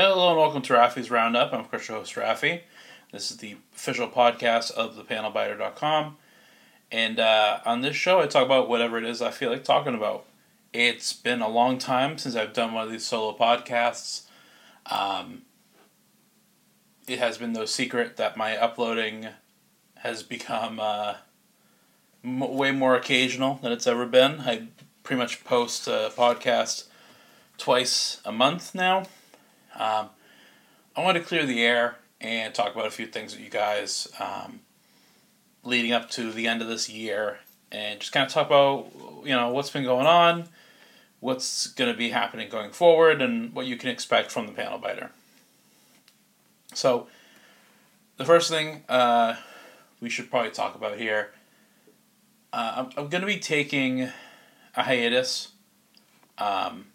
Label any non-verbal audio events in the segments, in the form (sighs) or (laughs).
Hello and welcome to Raffi's Roundup. I'm of course your host Raffi. This is the official podcast of thepanelbiter.com. And uh, on this show, I talk about whatever it is I feel like talking about. It's been a long time since I've done one of these solo podcasts. Um, it has been no secret that my uploading has become uh, m- way more occasional than it's ever been. I pretty much post a podcast twice a month now. Um, I want to clear the air and talk about a few things with you guys um, leading up to the end of this year and just kind of talk about you know what's been going on what's going to be happening going forward and what you can expect from the panel biter. So the first thing uh, we should probably talk about here uh, I'm, I'm going to be taking a hiatus um,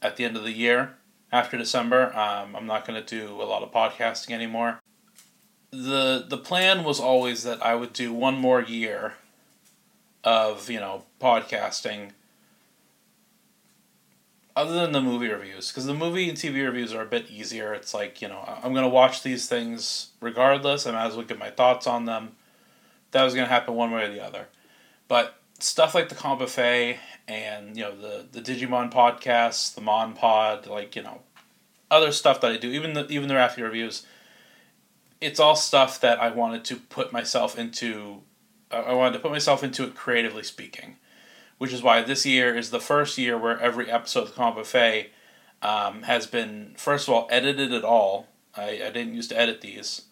at the end of the year after December. Um, I'm not going to do a lot of podcasting anymore. the The plan was always that I would do one more year of you know podcasting, other than the movie reviews, because the movie and TV reviews are a bit easier. It's like you know I'm going to watch these things regardless. I might as well get my thoughts on them. That was going to happen one way or the other, but stuff like the Comp Buffet and you know the the Digimon podcast, the Mon Pod, like you know other stuff that I do, even the even the Raffi reviews. It's all stuff that I wanted to put myself into. I wanted to put myself into it creatively speaking, which is why this year is the first year where every episode of the Comp Buffet um, has been first of all edited at all. I, I didn't used to edit these.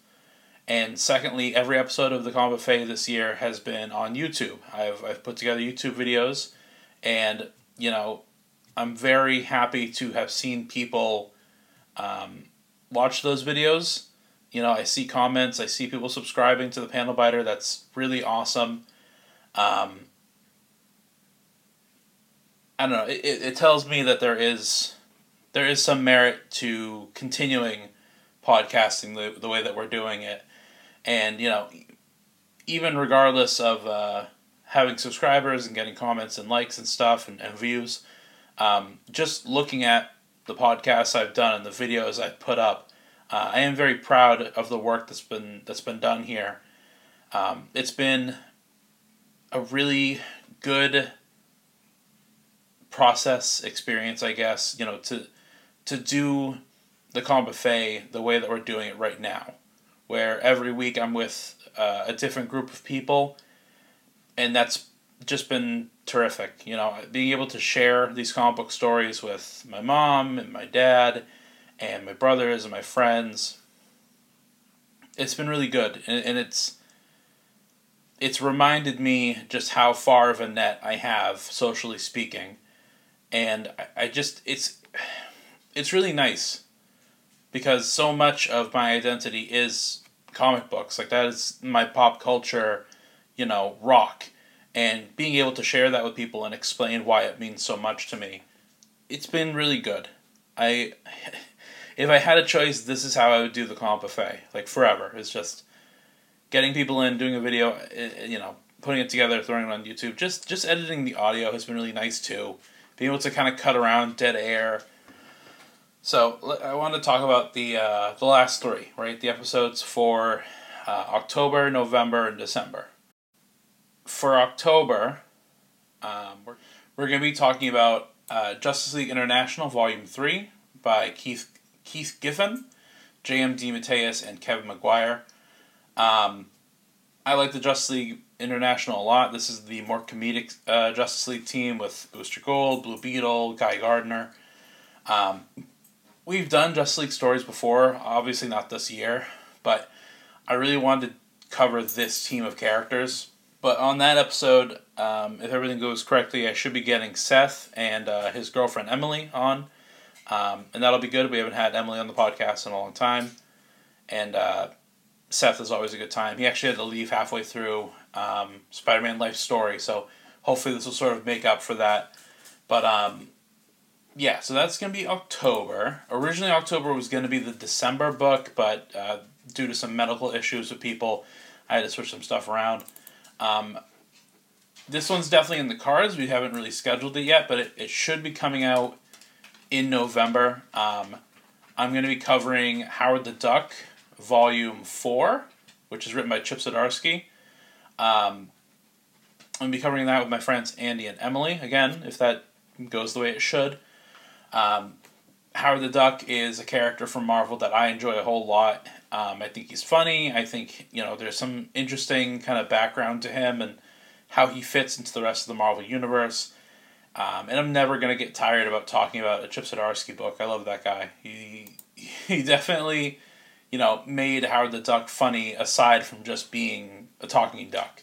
And secondly, every episode of the Comp Buffet this year has been on YouTube. I've, I've put together YouTube videos, and, you know, I'm very happy to have seen people um, watch those videos. You know, I see comments, I see people subscribing to the Panel Biter. That's really awesome. Um, I don't know. It, it tells me that there is there is some merit to continuing podcasting the, the way that we're doing it and you know even regardless of uh, having subscribers and getting comments and likes and stuff and, and views um, just looking at the podcasts i've done and the videos i've put up uh, i am very proud of the work that's been that's been done here. Um, it's been a really good process experience i guess you know to to do the comp buffet the way that we're doing it right now where every week I'm with uh, a different group of people, and that's just been terrific. You know, being able to share these comic book stories with my mom and my dad, and my brothers and my friends. It's been really good, and, and it's it's reminded me just how far of a net I have socially speaking, and I, I just it's it's really nice because so much of my identity is comic books. Like that is my pop culture, you know, rock. And being able to share that with people and explain why it means so much to me, it's been really good. I, (laughs) if I had a choice, this is how I would do the comp buffet. Like forever. It's just getting people in, doing a video, eh, eh, you know, putting it together, throwing it on YouTube. Just just editing the audio has been really nice too. Being able to kind of cut around dead air so I want to talk about the uh, the last three, right? The episodes for uh, October, November, and December. For October, um, we're, we're going to be talking about uh, Justice League International Volume Three by Keith Keith Giffen, J.M. DeMatteis, and Kevin Maguire. Um, I like the Justice League International a lot. This is the more comedic uh, Justice League team with Booster Gold, Blue Beetle, Guy Gardner. Um, we've done Justice League stories before, obviously not this year, but I really wanted to cover this team of characters. But on that episode, um, if everything goes correctly, I should be getting Seth and uh, his girlfriend Emily on. Um, and that'll be good. We haven't had Emily on the podcast in a long time. And uh, Seth is always a good time. He actually had to leave halfway through um, Spider Man Life Story, so hopefully this will sort of make up for that. But um, yeah, so that's going to be October. Originally, October was going to be the December book, but uh, due to some medical issues with people, I had to switch some stuff around. Um, this one's definitely in the cards. We haven't really scheduled it yet, but it, it should be coming out in November. Um, I'm going to be covering Howard the Duck, Volume 4, which is written by Chip Zdarsky. Um, I'm going to be covering that with my friends Andy and Emily, again, if that goes the way it should. Um, Howard the Duck is a character from Marvel that I enjoy a whole lot. Um, I think he's funny. I think, you know, there's some interesting kind of background to him and how he fits into the rest of the Marvel Universe. Um, and I'm never gonna get tired about talking about a Chip Zdarsky book. I love that guy. He (laughs) he definitely, you know, made Howard the Duck funny aside from just being a talking duck.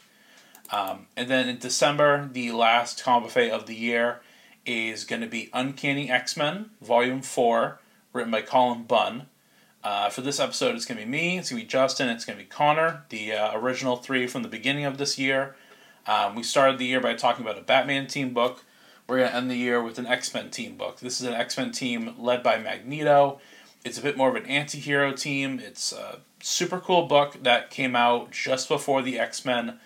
Um, and then in December, the last comic buffet of the year is going to be Uncanny X Men Volume Four, written by Cullen Bunn. Uh, for this episode, it's going to be me, it's going to be Justin, it's going to be Connor, the uh, original three from the beginning of this year. Um, we started the year by talking about a Batman team book. We're going to end the year with an X Men team book. This is an X Men team led by Magneto. It's a bit more of an anti hero team. It's a super cool book that came out just before the X Men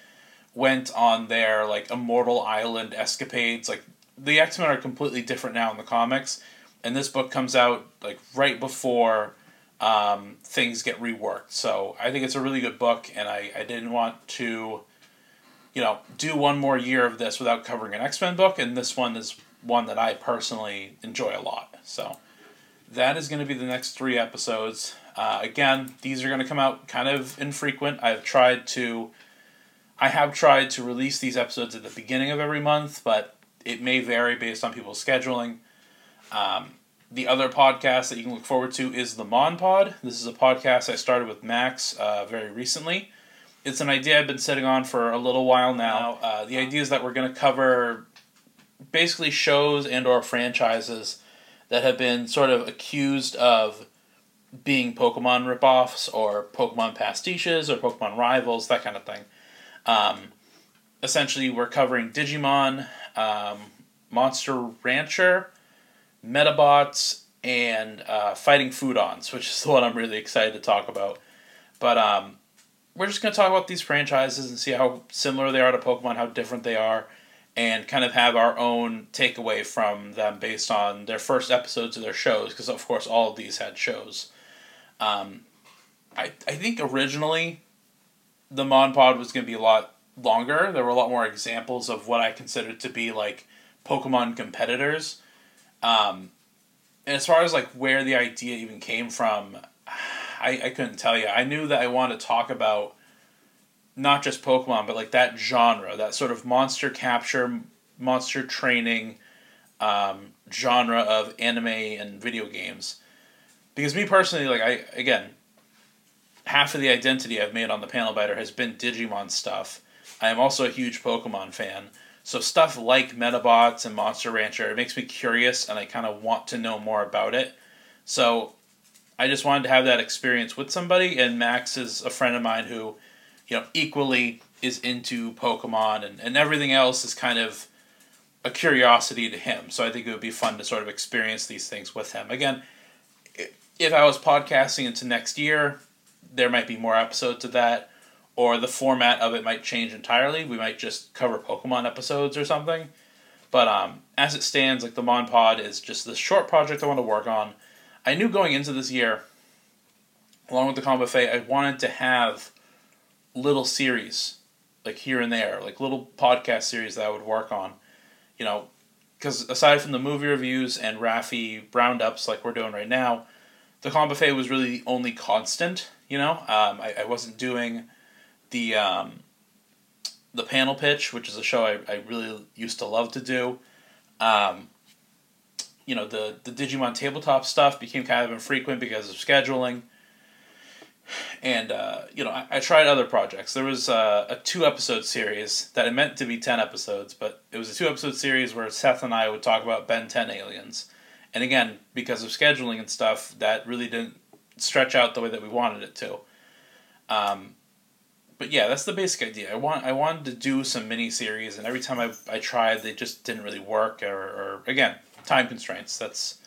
went on their like Immortal Island escapades. Like the X Men are completely different now in the comics, and this book comes out like right before um, things get reworked. So I think it's a really good book, and I, I didn't want to you know, do one more year of this without covering an X Men book, and this one is one that I personally enjoy a lot. So that is going to be the next three episodes. Uh, again, these are going to come out kind of infrequent. I've tried to, I have tried to release these episodes at the beginning of every month, but it may vary based on people's scheduling. Um, the other podcast that you can look forward to is the Mon Pod. This is a podcast I started with Max uh, very recently it's an idea I've been sitting on for a little while now. Uh, the idea is that we're going to cover basically shows and or franchises that have been sort of accused of being Pokemon ripoffs or Pokemon pastiches or Pokemon rivals, that kind of thing. Um, essentially, we're covering Digimon, um, Monster Rancher, Medabots, and uh, Fighting Foodons, which is (laughs) the one I'm really excited to talk about. But um, we're just going to talk about these franchises and see how similar they are to Pokemon, how different they are, and kind of have our own takeaway from them based on their first episodes of their shows, because of course all of these had shows. Um, I, I think originally the Mon Pod was going to be a lot longer. There were a lot more examples of what I considered to be like Pokemon competitors. Um, and as far as like where the idea even came from, I, I couldn't tell you. I knew that I wanted to talk about not just Pokemon, but like that genre, that sort of monster capture, monster training um, genre of anime and video games. Because me personally, like I again, half of the identity I've made on the panel biter has been Digimon stuff. I am also a huge Pokemon fan. So stuff like Medabots and Monster Rancher, it makes me curious and I kind of want to know more about it. So I just wanted to have that experience with somebody, and Max is a friend of mine who, you know, equally is into Pokemon, and, and everything else is kind of a curiosity to him. So I think it would be fun to sort of experience these things with him. Again, if I was podcasting into next year, there might be more episodes of that, or the format of it might change entirely. We might just cover Pokemon episodes or something. But um, as it stands, like the Mon Pod is just this short project I want to work on I knew going into this year, along with the comic buffet, I wanted to have little series, like here and there, like little podcast series that I would work on. You know, because aside from the movie reviews and Raffi roundups like we're doing right now, the comic buffet was really the only constant. You know, um, I, I wasn't doing the um, the panel pitch, which is a show I, I really used to love to do. Um, you know the the Digimon tabletop stuff became kind of infrequent because of scheduling. And uh, you know, I, I, tried other projects. There was uh, a two episode series that it meant to be ten episodes, but it was a two episode series where Seth and I would talk about Ben Ten aliens. And again, because of scheduling and stuff, that really didn't stretch out the way that we wanted it to. Um, but yeah, that's the basic idea. I want I wanted to do some mini series, and every time I, I tried, they just didn't really work. Or, or again, time constraints. That's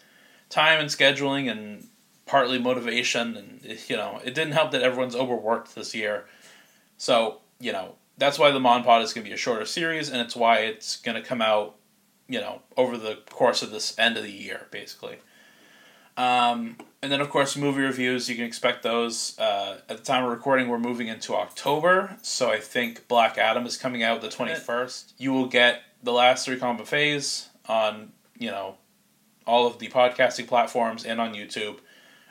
time and scheduling and partly motivation and you know it didn't help that everyone's overworked this year so you know that's why the mon pod is going to be a shorter series and it's why it's going to come out you know over the course of this end of the year basically Um, and then, of course, movie reviews. You can expect those. Uh, at the time of recording, we're moving into October, so I think Black Adam is coming out the 21st. You will get the last three comic phase on, you know, all of the podcasting platforms and on YouTube.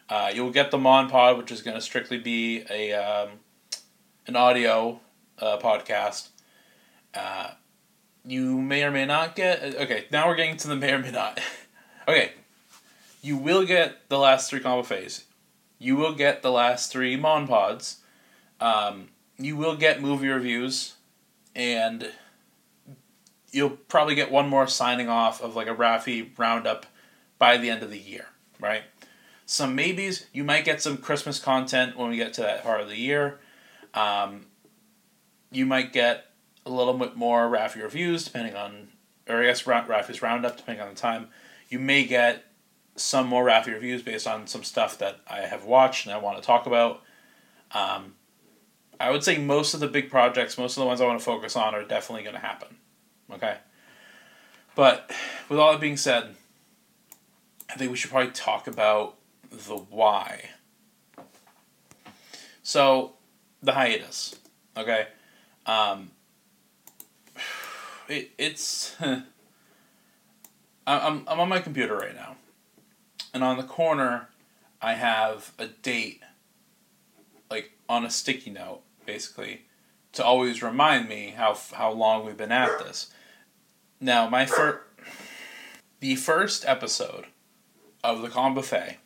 Uh, you'll get the Mon Pod, which is going to strictly be a um, an audio uh, podcast. Uh, you may or may not get. Okay, now we're getting to the may or may not. (laughs) okay, you will get the last three combo phase. You will get the last three Mon Pods. Um, you will get movie reviews, and you'll probably get one more signing off of like a Raffi roundup by the end of the year, right? Some maybes. You might get some Christmas content when we get to that part of the year. Um, you might get a little bit more Raffi reviews, depending on, or I guess Raffi's roundup, depending on the time. You may get some more Raffi reviews based on some stuff that I have watched and I want to talk about. Um, I would say most of the big projects, most of the ones I want to focus on, are definitely going to happen. Okay. But with all that being said, I think we should probably talk about the why. So, the hiatus. Okay, um, (sighs) it, it's. (laughs) I'm I'm on my computer right now, and on the corner, I have a date. Like on a sticky note, basically, to always remind me how how long we've been at this. Now, my first, the first episode of the Con Buffet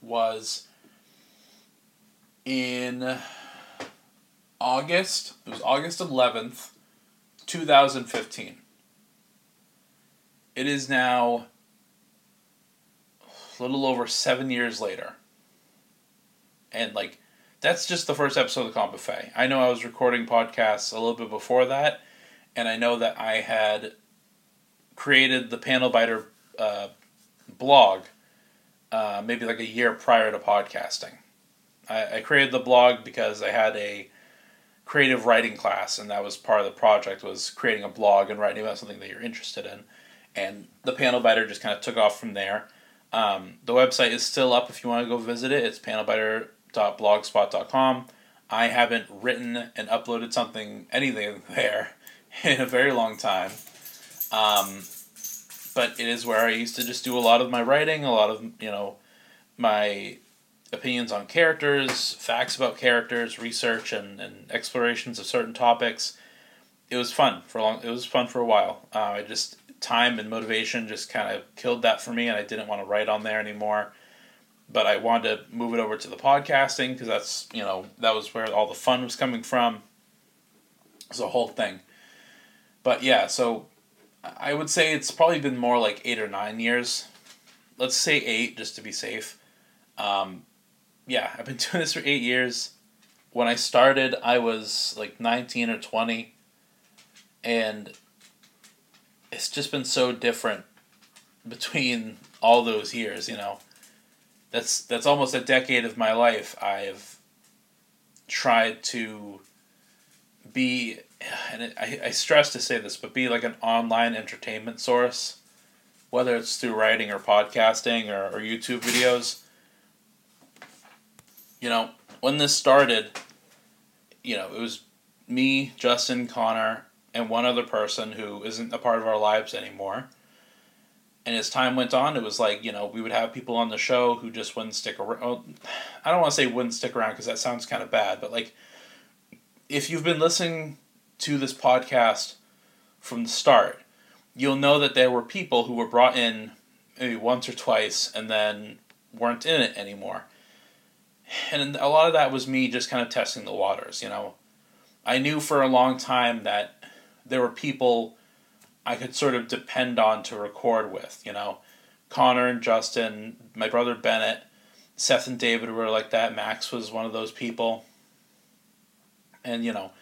was in August. It was August 11th, 2015. It is now little over seven years later. And, like, that's just the first episode of the Con Buffet. I know I was recording podcasts a little bit before that, and I know that I had created the Panel Biter uh, blog uh, maybe like a year prior to podcasting. I, I created the blog because I had a creative writing class, and that was part of the project was creating a blog and writing about something that you're interested in. And the panel biter just kind of took off from there. Um, the website is still up if you want to go visit it. It's panelbiter.blogspot.com. I haven't written and uploaded something, anything (laughs) there, in a very long time. Um, but it is where I used to just do a lot of my writing, a lot of you know my opinions on characters, facts about characters, research and, and explorations of certain topics. It was fun for a long. It was fun for a while. Uh, I just time and motivation just kind of killed that for me, and I didn't want to write on there anymore. But I wanted to move it over to the podcasting because that's you know that was where all the fun was coming from. It's a whole thing. But yeah, so I would say it's probably been more like eight or nine years. Let's say eight just to be safe. Um, yeah, I've been (laughs) doing this for eight years. When I started, I was like 19 or 20. And it's just been so different between all those years, you know. That's that's almost a decade of my life I've tried to be and it, I, I stress to say this, but be like an online entertainment source, whether it's through writing or podcasting or, or YouTube videos. You know, when this started, you know, it was me, Justin, Connor, and one other person who isn't a part of our lives anymore. And as time went on, it was like, you know, we would have people on the show who just wouldn't stick around. I don't want to say wouldn't stick around because that sounds kind of bad, but like, if you've been listening to this podcast from the start, you'll know that there were people who were brought in maybe once or twice and then weren't in it anymore. And a lot of that was me just kind of testing the waters, you know. I knew for a long time that there were people I could sort of depend on to record with, you know. Connor and Justin, my brother Bennett, Seth and David were like that. Max was one of those people. And, you know,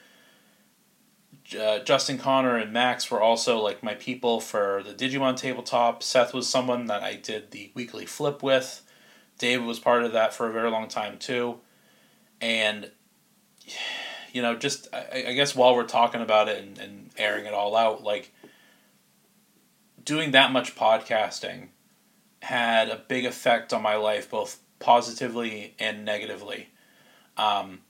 uh, Justin Connor and Max were also like my people for the Digimon tabletop. Seth was someone that I did the weekly flip with. David was part of that for a very long time too. And, (sighs) you know, just I, I guess while we're talking about it and, and airing it all out, like doing that much podcasting had a big effect on my life, both positively and negatively. Um,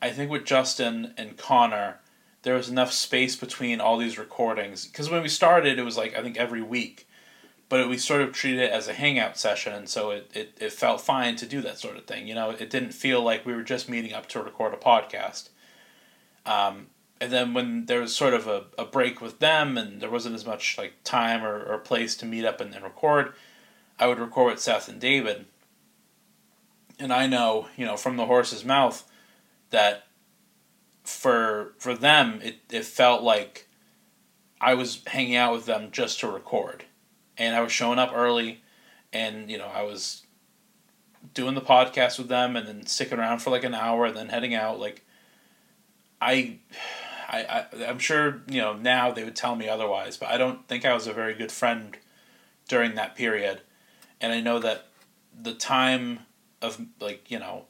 I think with Justin and Connor, there was enough space between all these recordings because when we started, it was like I think every week, but we sort of treated it as a hangout session, and so it, it, it felt fine to do that sort of thing. You know, it didn't feel like we were just meeting up to record a podcast. Um, and then when there was sort of a, a break with them and there wasn't as much like time or, or place to meet up and, and record, I would record with Seth and David. And I know, you know, from the horse's mouth that for for them it, it felt like I was hanging out with them just to record. And I was showing up early and, you know, I was doing the podcast with them and then sticking around for like an hour and then heading out. Like I I, I I'm sure, you know, now they would tell me otherwise, but I don't think I was a very good friend during that period. And I know that the time of like, you know,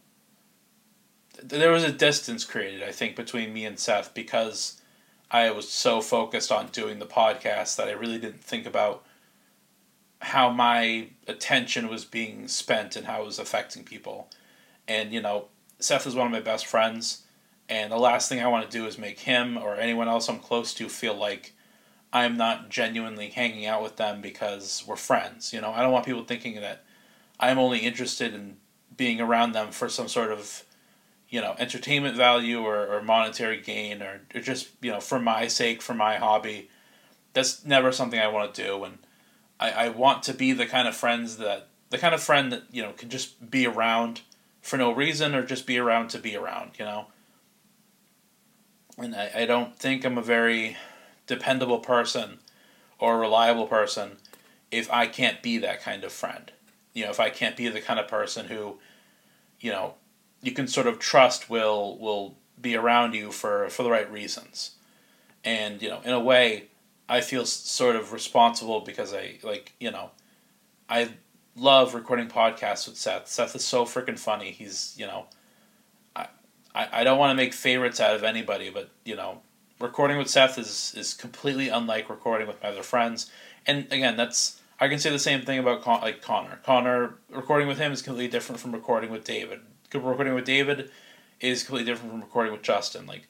there was a distance created, I think, between me and Seth because I was so focused on doing the podcast that I really didn't think about how my attention was being spent and how it was affecting people. And, you know, Seth is one of my best friends, and the last thing I want to do is make him or anyone else I'm close to feel like I'm not genuinely hanging out with them because we're friends. You know, I don't want people thinking that I'm only interested in being around them for some sort of you know entertainment value or, or monetary gain or, or just you know for my sake for my hobby that's never something i want to do and I, I want to be the kind of friends that the kind of friend that you know can just be around for no reason or just be around to be around you know and i, I don't think i'm a very dependable person or a reliable person if i can't be that kind of friend. You know if i can't be the kind of person who you know you can sort of trust will will be around you for for the right reasons. And you know in a way i feel sort of responsible because i like you know i love recording podcasts with seth. Seth is so freaking funny. He's you know i, I don't want to make favorites out of anybody but you know recording with seth is is completely unlike recording with my other friends and again that's i can say the same thing about Con- like connor connor recording with him is completely different from recording with david recording with David is completely different from recording with Justin. Like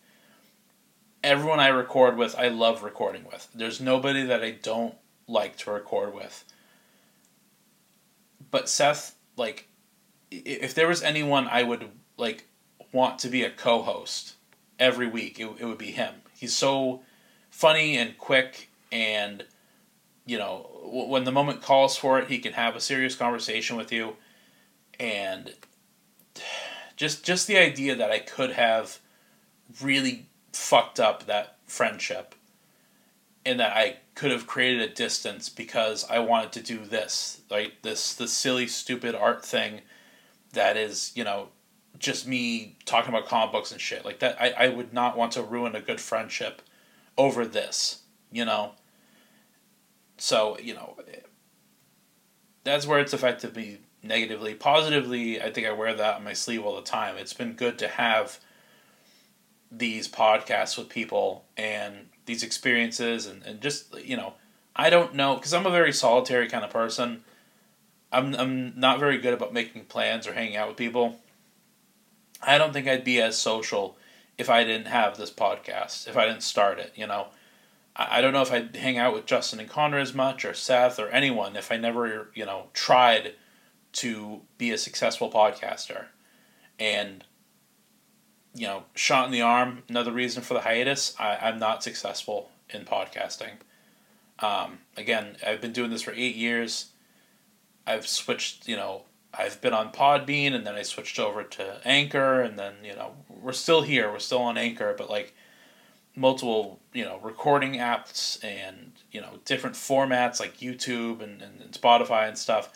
everyone I record with, I love recording with. There's nobody that I don't like to record with. But Seth, like, if there was anyone I would like want to be a co-host every week, it, it would be him. He's so funny and quick and you know when the moment calls for it he can have a serious conversation with you. And just just the idea that I could have really fucked up that friendship and that I could have created a distance because I wanted to do this, like this this silly stupid art thing that is, you know, just me talking about comic books and shit. Like that I, I would not want to ruin a good friendship over this, you know. So, you know, that's where it's affected me negatively. Positively, I think I wear that on my sleeve all the time. It's been good to have these podcasts with people and these experiences and, and just, you know, I don't know, because I'm a very solitary kind of person. I'm, I'm not very good about making plans or hanging out with people. I don't think I'd be as social if I didn't have this podcast, if I didn't start it, you know. I, don't know if I'd hang out with Justin and Connor as much or Seth or anyone if I never, you know, tried – to be a successful podcaster. And, you know, shot in the arm, another reason for the hiatus, I, I'm not successful in podcasting. Um, again, I've been doing this for eight years. I've switched, you know, I've been on Podbean and then I switched over to Anchor and then, you know, we're still here, we're still on Anchor, but like multiple, you know, recording apps and, you know, different formats like YouTube and, and, and Spotify and stuff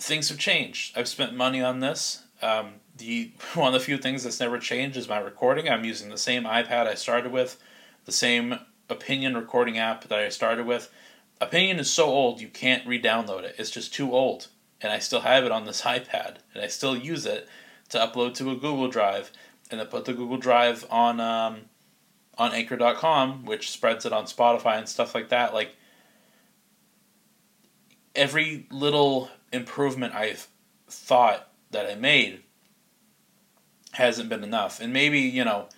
things have changed. I've spent money on this. Um, the (laughs) one of the few things that's never changed is my recording. I'm using the same iPad I started with, the same Opinion recording app that I started with. Opinion is so old you can't re-download it. It's just too old, and I still have it on this (laughs) iPad, and I still use it to upload to a Google Drive, and then put the Google Drive on um, on Anchor.com, which spreads it on Spotify and stuff like that. Like every little improvement I've thought that I made hasn't been enough. And maybe, you know,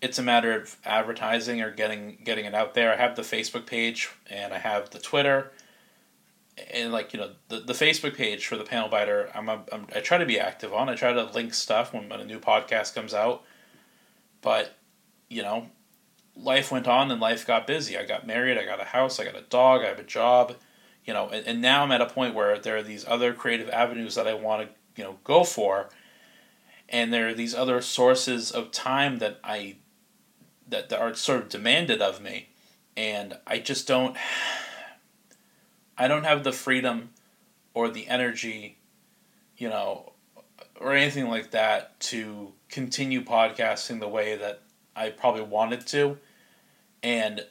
it's a matter of advertising or getting getting it out there. I have the Facebook page and I have the Twitter. And like, you know, the, the Facebook page for the panel biter, I'm, I'm, I'm I try to be active on. I try to link stuff when, when a new podcast comes out. But, you know, life went on and life got busy. I got married, I got a house, I got a dog, I have a job, you know, and, and now I'm at a point where there are these other creative avenues that I want to, you know, go for. And there are these other sources of time that I that, that are sort of demanded of me. And I just don't I don't have the freedom or the energy, you know, or anything like that to continue podcasting the way that I probably wanted to. And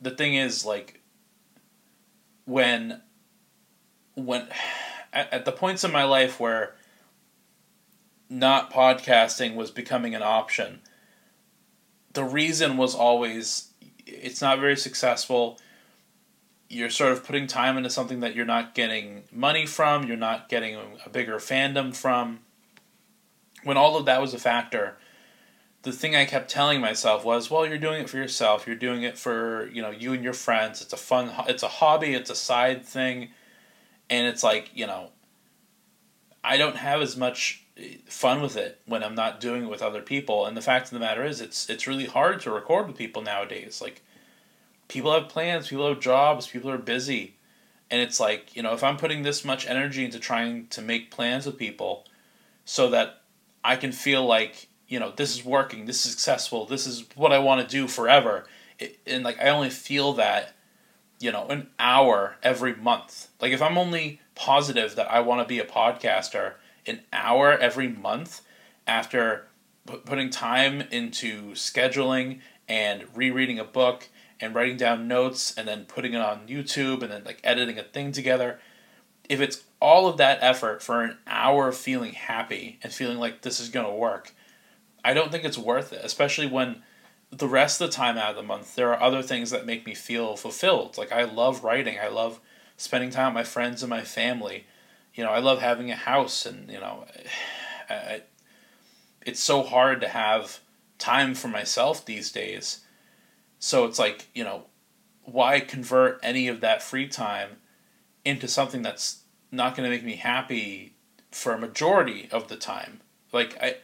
the thing is, like, when, when, at, at the points in my life where not podcasting was becoming an option, the reason was always it's not very successful. You're sort of putting time into something that you're not getting money from, you're not getting a bigger fandom from. When all of that was a factor, the thing I kept telling myself was, well, you're doing it for yourself. You're doing it for, you know, you and your friends. It's a fun it's a hobby, it's a side thing. And it's like, you know, I don't have as much eh, fun with it when I'm not doing it with other people. And the fact of the matter is it's it's really hard to record with people nowadays. Like people have plans, people have jobs, people are busy. And it's like, you know, if I'm putting this much energy into trying to make plans with people so that I can feel like you know this is working this is successful this is what i want to do forever it, and like i only feel that you know an hour every month like if i'm only positive that i want to be a podcaster an hour every month after p- putting time into scheduling and rereading a book and writing down notes and then putting it on youtube and then like editing a thing together if it's all of that effort for an hour of feeling happy and feeling like this is going to work I don't think it's worth it, especially when the rest of the time out of the month there are other things that make me feel fulfilled. Like I love writing, I love spending time with my friends and my family. You know, I love having a house, and you know, (sighs) I, it's so hard to have time for myself these days. So it's like you know, why convert any of that free time into something that's not going to make me happy for a majority of the time? Like I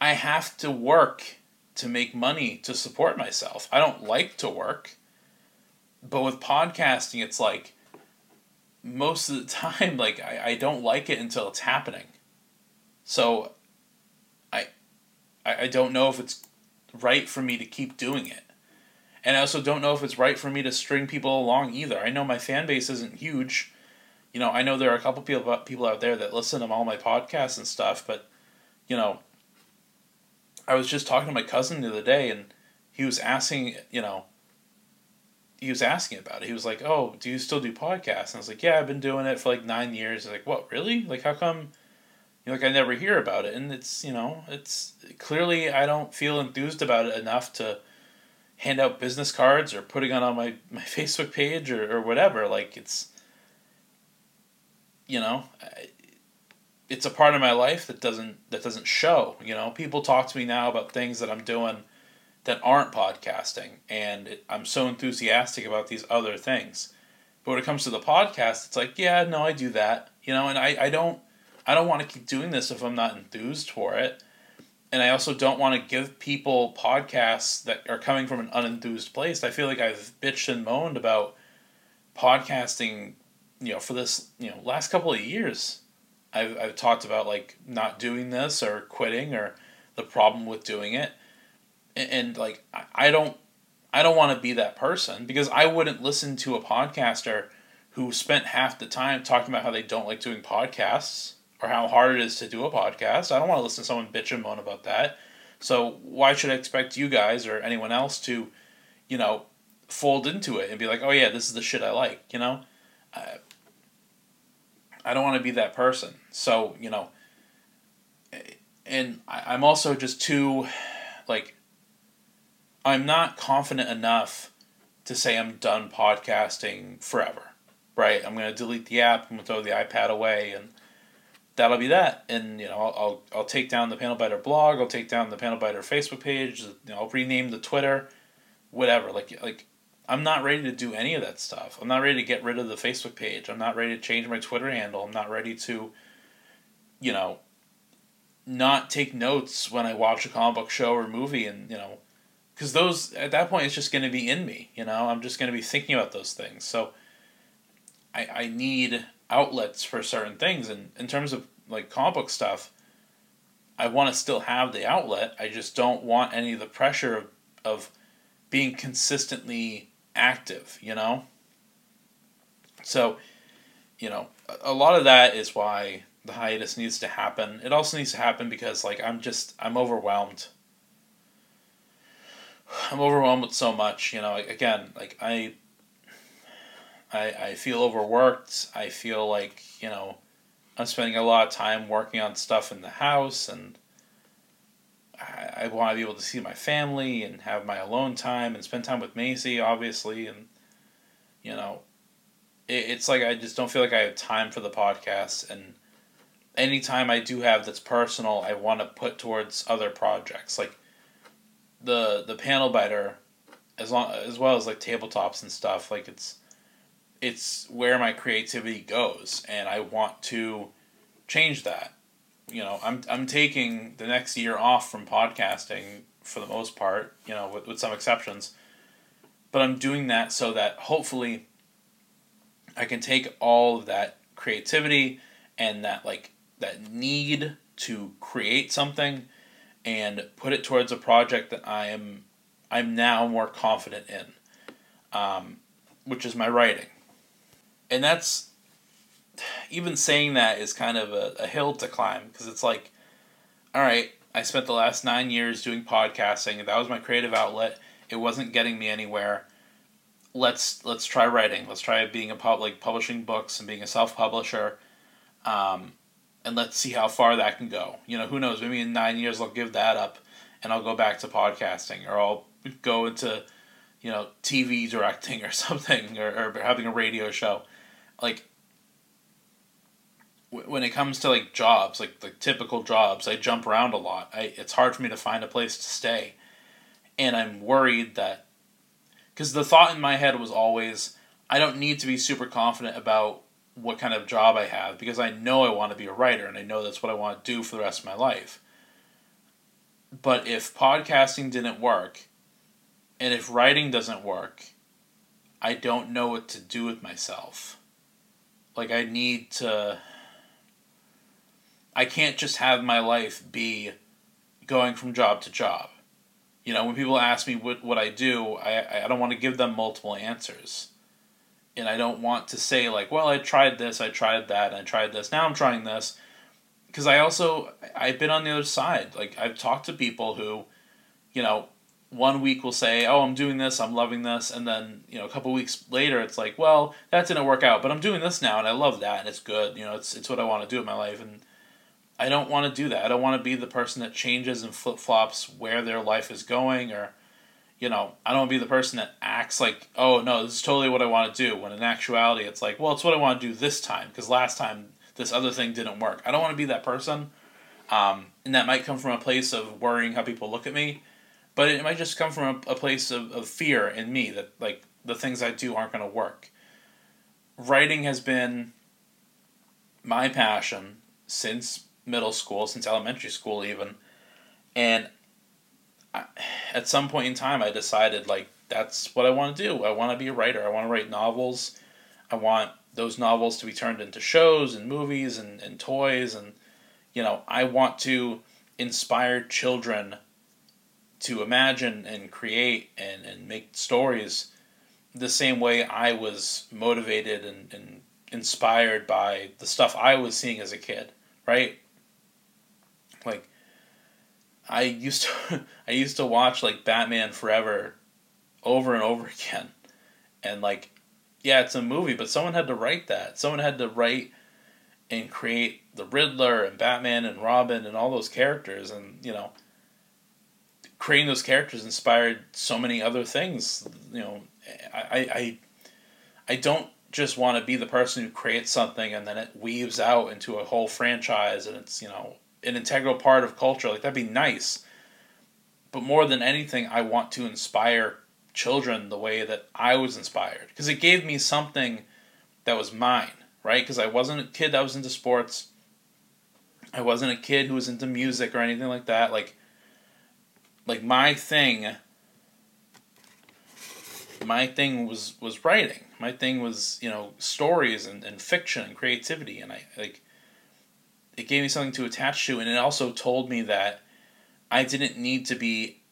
I have to work to make money to support myself. I don't like to work. But with podcasting, it's like most of the (laughs) time, like I, I don't like it until it's happening. So I, I I don't know if it's right for me to keep doing it. And I also don't know if it's right for me to string people along either. I know my fan base isn't huge. You know, I know there are a couple people people out there that listen to all my podcasts and stuff, but you know, I was just talking to my cousin the other day, and he was asking, you know, he was asking about it. He was like, "Oh, do you still do podcasts?" And I was like, "Yeah, I've been doing it for like nine years." He's like, "What? Really? Like, how come?" You know, like I never hear about it, and it's you know, it's clearly I don't feel enthused about it enough to hand out business cards or putting it on my (laughs) my Facebook page or or whatever. Like it's, you know, it's a part of my life that doesn't that doesn't show. You know, people talk to me now about things that I'm doing that aren't podcasting, and it, I'm so enthusiastic about these other things. But when it comes to the podcast, it's like, yeah, no, I do that. You know, and I, I don't I don't want to keep doing this if I'm not enthused for it. And I also don't want to give people podcasts that are coming from an unenthused place. I feel like I've bitched and moaned about podcasting, you know, for this, you know, last couple of years I've, I've talked about like not doing this or quitting or the problem with doing it and, and like I, I don't I don't want to be that person because I wouldn't listen to a podcaster who spent half the time talking about how they don't like doing podcasts or how hard it is to do a podcast. I don't want to listen to someone bitch and moan about that. So why should I expect you guys or anyone else to, you know, fold into it and be like, oh yeah, this is the shit I like, you know? Uh, I don't want to be that person. So, you know, and I, I'm also just too, like, I'm not confident enough to say I'm done podcasting forever. right? I'm gonna delete the app. I'm gonna throw the iPad away, and that'll be that. And you know, I'll I'll, I'll take down the Panel Biter blog. I'll take down the Panel Biter Facebook page. You know, I'll rename the Twitter, whatever. Like like. I'm not ready to do any of that stuff. I'm not ready to get rid of the Facebook page. I'm not ready to change my Twitter handle. I'm not ready to, you know, not take notes when I watch a comic book show or movie, and you know, because those at that point it's just going to be in me. You know, I'm just going to be thinking about those things. So I I need outlets for certain things, and in terms of like comic book stuff, I want to still have the outlet. I just don't want any of the pressure of, of being consistently active. You know. So, you know, a lot of that is why the hiatus needs to happen. It also needs to happen because like I'm just I'm overwhelmed. I'm overwhelmed with so much, you know, again, like I I I feel overworked. I feel like, you know, I'm spending a lot of time working on stuff in the house and I, I want to be able to see my family and have my alone time and spend time with Macy, obviously, and you know, it, it's like I just don't feel like I have time for the podcast and anytime I do have that's personal, I want to put towards other projects like the the panel biter, as long as well as like tabletops and stuff. Like it's it's where my creativity goes, and I want to change that. You know, I'm I'm taking the next year off from podcasting for the most part. You know, with with some exceptions, but I'm doing that so that hopefully I can take all of that creativity and that like that need to create something and put it towards a project that I am I'm now more confident in, um, which is my writing, and that's even saying that is kind of a, a hill to climb because it's like, all right, I spent the last nine years doing podcasting. That was my creative outlet. It wasn't getting me anywhere. Let's let's try writing. Let's try being a pub like publishing books and being a self publisher. Um, and let's see how far that can go. You know, who knows? Maybe in nine years I'll give that up, and I'll go back to podcasting, or I'll go into, you know, TV directing or (laughs) something, or, or having a radio show. Like, when it comes to like jobs, like the typical jobs, I jump around a lot. I it's hard for me to find a place to stay, and I'm worried that, because the thought in my head was always, I don't need to be super confident about what kind of job I have because I know I want to be a writer and I know that's what I want to do for the rest of my life. But if podcasting didn't work and if writing doesn't work, I don't know what to do with myself. Like, I need to. I can't just have my life be going from job to job. You know, when people ask me what, what I do, I, I don't want to give them multiple answers and I don't want to say like, well, I tried this, I tried that, I tried this. Now I'm trying this, because I also I've been on the other side. Like I've talked to people who, you know, one week will say, oh, I'm doing this, I'm loving this, and then you know a couple weeks later it's like, well, that didn't work out, but I'm doing this now, and I love that, and it's good. You know, it's it's what I want to do in my life, and I don't want to do that. I don't want to be the person that changes and flip flops where their life is going or you know, I don't want to be the person that acts like, oh no, this is totally what I want to do. When in actuality, it's like, well, it's what I want to do this time because last time this other thing didn't work. I don't want to be that person, um, and that might come from a place of worrying how people look at me, but it might just come from a, a place of, of fear in me that like the things I do aren't going to work. Writing has been my passion since middle school, since elementary school even, and I, at some point in time, I decided like that's what I want to do. I want to be a writer. I want to write novels. I want those novels to be turned into shows and movies and, and toys and you know I want to inspire children to imagine and create and, and make stories the same way I was motivated and, and inspired by the stuff I was seeing as a kid, right? Like I used to (laughs) I used to watch like Batman Forever over and over (laughs) again. And like yeah, it's a movie, but someone had to write that. Someone had to write and create the Riddler and Batman and Robin and all those characters and, you know, creating those characters inspired so many other things. You know, I I I don't just want to be the person who creates something and then it weaves out into a whole franchise and it's, you know, an integral part of culture. Like that'd be nice. But more than anything, I want to inspire children the way that I was inspired because it gave me something that was mine, right? Because I wasn't a kid that was into sports. I wasn't a kid who was into music or anything like that. Like like my thing my thing was was writing. My thing was, you know, stories and, and fiction and creativity and I like it gave me something to attach to and it also told me that I didn't need to be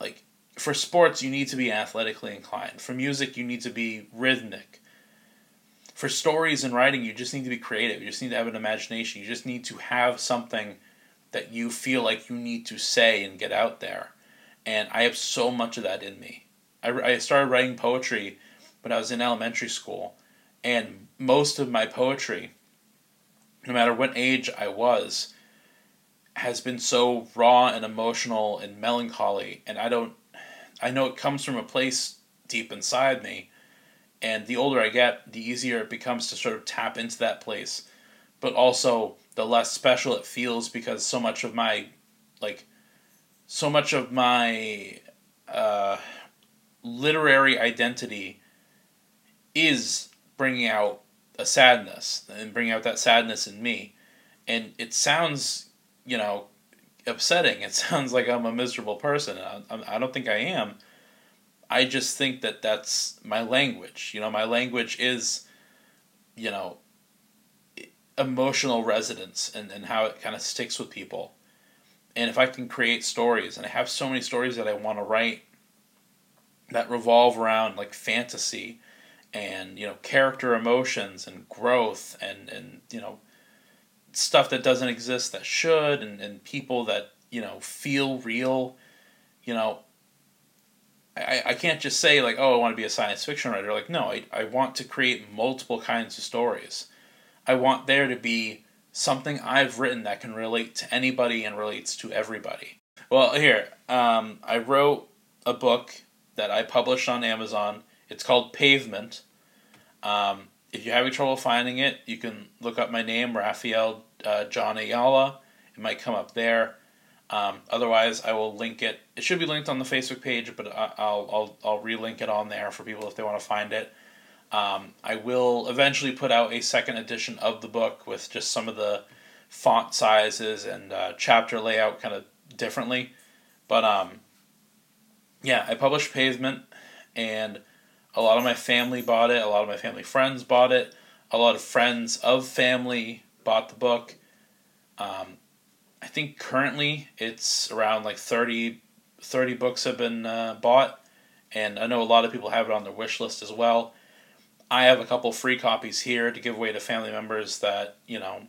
like for sports you need to be athletically inclined. For music you need to be rhythmic. For stories and writing you just need to be creative. You just need to have an imagination. You just need to have something that you feel like you need to say and get out there. And I have so much of that in me. I, I started writing poetry when I was in elementary school, and most of my poetry, no matter what age I was, has been so raw and emotional and melancholy. And I don't, I know it comes from a place deep inside me. And the older I get, the easier it becomes to sort of tap into that place. But also, the less special it feels because so much of my, like, so much of my uh, literary identity is bringing out a sadness and bringing out that sadness in me. And it sounds, you know, upsetting. It (laughs) sounds like I'm a miserable person. I, I don't think I am. I just think that that's my language. You know, my language is, you know, emotional resonance and, and how it kind of sticks with people. And if I can create stories, and I have so many stories that I want to write that revolve around like fantasy and you know character emotions and growth and and you know stuff that doesn't exist that should and, and people that you know feel real you know I, I can't just say like oh i want to be a science fiction writer like no I, I want to create multiple kinds of stories i want there to be something i've written that can relate to anybody and relates to everybody well here um, i wrote a book that I published on Amazon. It's called Pavement. Um, if you're having trouble finding it, you can look up my name, Raphael uh, John Ayala. It might come up there. Um, otherwise, I will link it. It should be linked on the Facebook page, but I'll I'll I'll relink it on there for people if they want to find it. Um, I will eventually put out a second edition of the book with just some of the font sizes and uh, chapter layout kind of differently. But um, yeah, I published Pavement, and a lot of my family bought it. A lot of my family friends bought it. A lot of friends of family bought the book. Um, I think currently it's around like 30, 30 books have been uh, bought, and I know a lot of people have it on their wish list as well. I have a couple free copies here to give away to family members that you know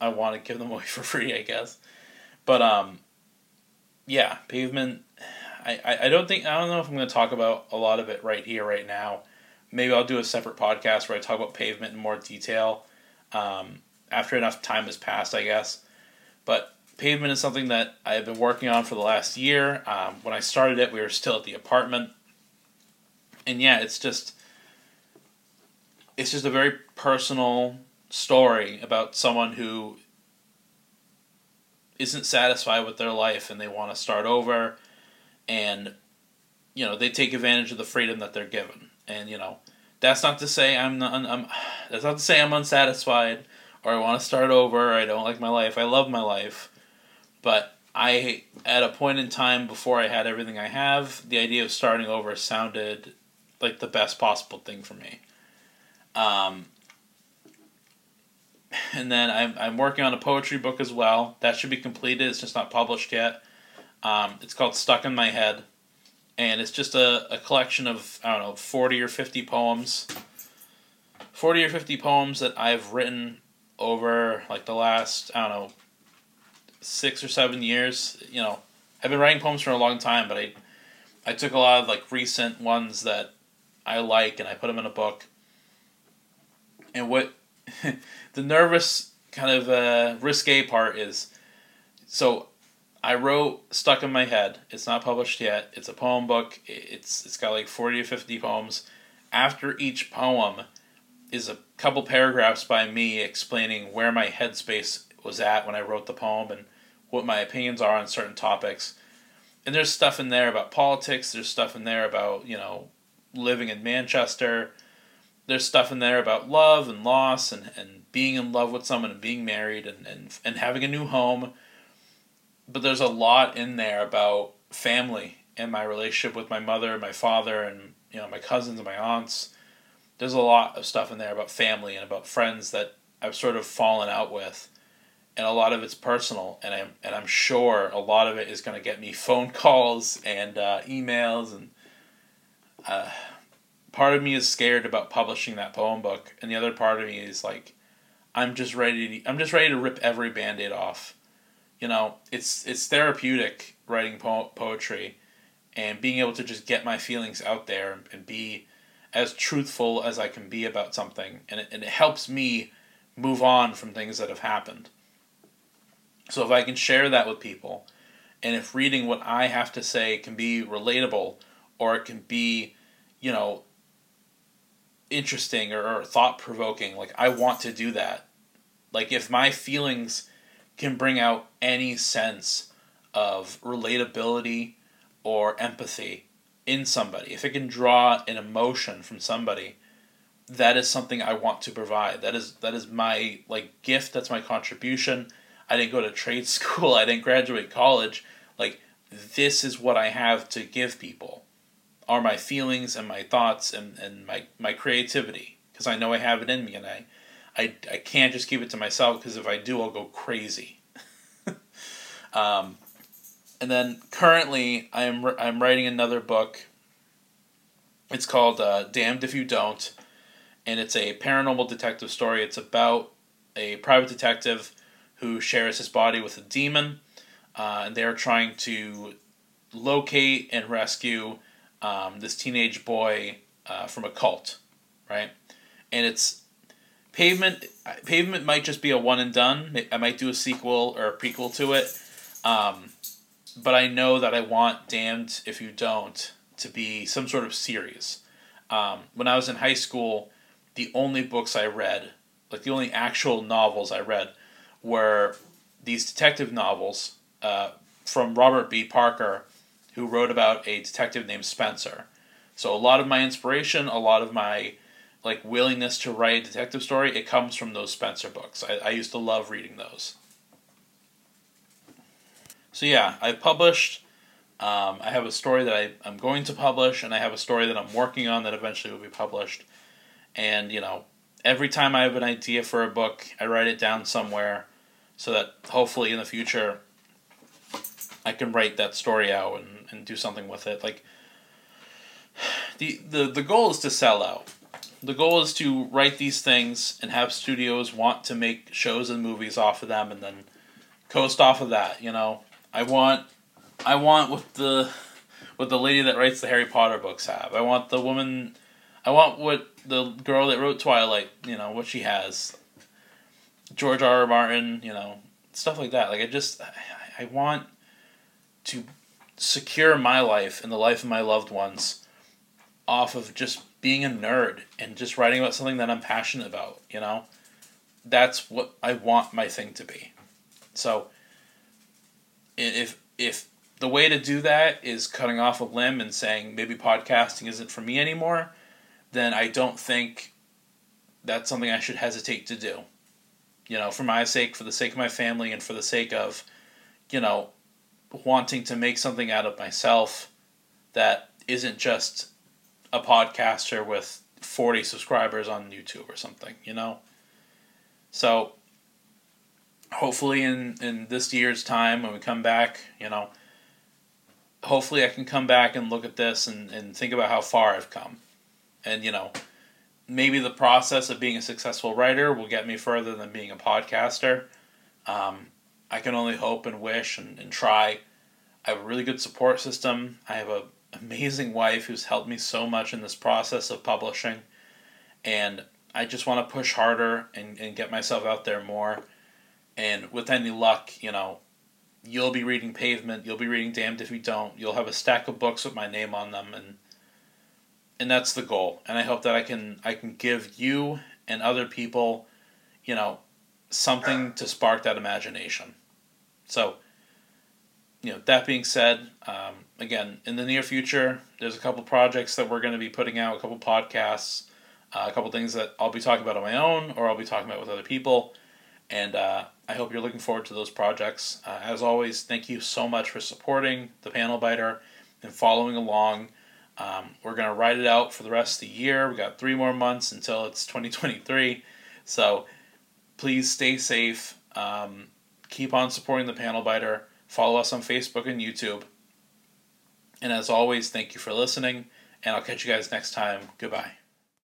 I want to give them (laughs) away for free, I guess. But um, yeah, Pavement I, I don't think I don't know if I'm going to talk about a lot of it right here right now. Maybe I'll do a separate podcast where I talk about pavement in more detail um, after enough time has passed, I guess. But pavement is something that I've been working on for the last year. Um, when I started it, we were still at the apartment, and yeah, it's just it's just a very personal story about someone who isn't satisfied with their life and they want to start over. And you know they take advantage of the freedom that they're given. And you know that's not to say i'm not I'm, that's not to say i'm unsatisfied or i want to start over. Or i don't like my life. I love my life. But i at a point in time before i had everything i have the idea of starting over sounded like the best possible thing for me um, and then I'm, I'm working on a poetry book as well that should be completed it's just not published yet um, it's called Stuck in My Head, and it's just a, a collection of, I don't know, 40 or 50 poems. 40 or 50 poems that I've written over like the last, I don't know, six or seven years. You know, I've been writing poems for a long time, but I, I took a lot of like recent ones that I like and I put them in a book. And what (laughs) the nervous kind of uh, risque part is, so I wrote Stuck in My Head. It's not published yet. It's a poem book. It's it's got like 40 or 50 poems. After each poem, is a couple paragraphs by me explaining where my headspace was at when I wrote the poem and what my opinions are on certain topics. And there's stuff in there about politics, there's stuff in there about, you know, living in Manchester. There's stuff in there about love and loss and, and being in love with someone and being married and, and, and having a new home. But there's a lot in there about family and my relationship with my mother and my father and you know my cousins and my aunts. There's a lot of stuff in there about family and about friends that I've sort of fallen out with and a lot of it's personal and I'm and I'm sure a lot of it is going to get me (laughs) phone calls and uh, emails and uh, part of me is scared about publishing that poem book and the other part of me is like I'm just ready to, I'm just ready to rip every band-aid off. You know it's it's therapeutic writing po- poetry and being able to just get my feelings out there and, be as truthful as I can be about something and it, and it helps me move on from things that have happened. So if I can share that with people, and if reading what I have to say can be relatable, or it can be, you know, interesting or, or thought provoking, like I want to do that. Like if my feelings can bring out any sense of relatability or empathy in somebody, if it can draw an emotion from somebody, that is something I want to provide. That is that is my like gift, that's my contribution I didn't go to trade (laughs) school. I didn't graduate college. Like, this is what I have to give people are my feelings and my thoughts and, and my, my creativity because I know I have it in me and I, I, I can't just keep it to myself because if I do, I'll go crazy. (laughs) um, and then currently, I'm, I'm writing another book. It's called uh, Damned If You Don't, and it's a paranormal detective story. It's about a private detective who shares his body with a demon, uh, and they're trying to locate and rescue um, this teenage boy uh, from a cult, right? And it's pavement. Pavement might just be a one and done. I might do a sequel or a prequel to it, um, but I know that I want Damned If You Don't to be some sort of series. Um, when I was in high school, the only books I read, like the only actual novels I read, were these detective novels uh, from Robert B. Parker, who wrote about a detective named Spenser. So a lot of my inspiration, a lot of my like willingness to write a detective story, it comes from those Spenser books. I, I used to love reading those. So yeah, I published. Um, I have a story that I, I'm going to publish, and I have a story that I'm working on that eventually will be published. And you know, every time I have an idea for a book, I write it down somewhere so that hopefully in the future I can write that story out and, and do something with it. Like the, the the goal is to sell out. The goal is to write these things and have studios want to make shows and movies off of them and then coast off of that, you know. I want I want what the what the lady that writes the Harry Potter books have. I want the woman I want what the girl that wrote Twilight, you know, what she has. George R. R. Martin, you know, stuff like that. Like I just I, I want to secure my life and the life of my loved ones off of just being a nerd and just writing about something that I'm passionate about, you know? That's what I want my thing to be. So if if the way to do that is cutting off a limb and saying maybe podcasting isn't for me anymore, then I don't think that's something I should hesitate to do you know, for my sake, for the sake of my family, and for the sake of, you know, wanting to make something out of myself that isn't just a podcaster with 40 subscribers on YouTube or something, you know? So, hopefully, in, in this year's time, when we come back, you know, hopefully I can come back and look at this and, and think about how far I've come. And, you know, maybe the process of being a successful writer will get me further than being a podcaster. Um, I can only hope and wish and, and try. I have a really good support system. I have an amazing wife who's helped me so much in this process of publishing. And I just want to push harder and, and get myself out there more. And with any luck, you know, you'll be reading Pavement, you'll be reading Damned If You Don't, you'll have a stack of books with my name on them, and and that's the goal and i hope that i can i can give you and other people, you know, something to spark that imagination. So, you know, that being said, um, again, in the near future, there's a couple projects that we're going to be putting out, a couple podcasts, uh, a couple things that I'll be talking about on my own or I'll be talking about with other people. And uh, I hope you're looking forward to those projects. Uh, as always, thank you so much for supporting the Panel Biter and following along. Um, we're going to ride it out for the rest of the year. We got three more months until it's 2023. So please stay safe. Um, keep on supporting the Panel Biter. Follow us on Facebook and YouTube. And as always, thank you for listening, and I'll catch you guys next time. Goodbye.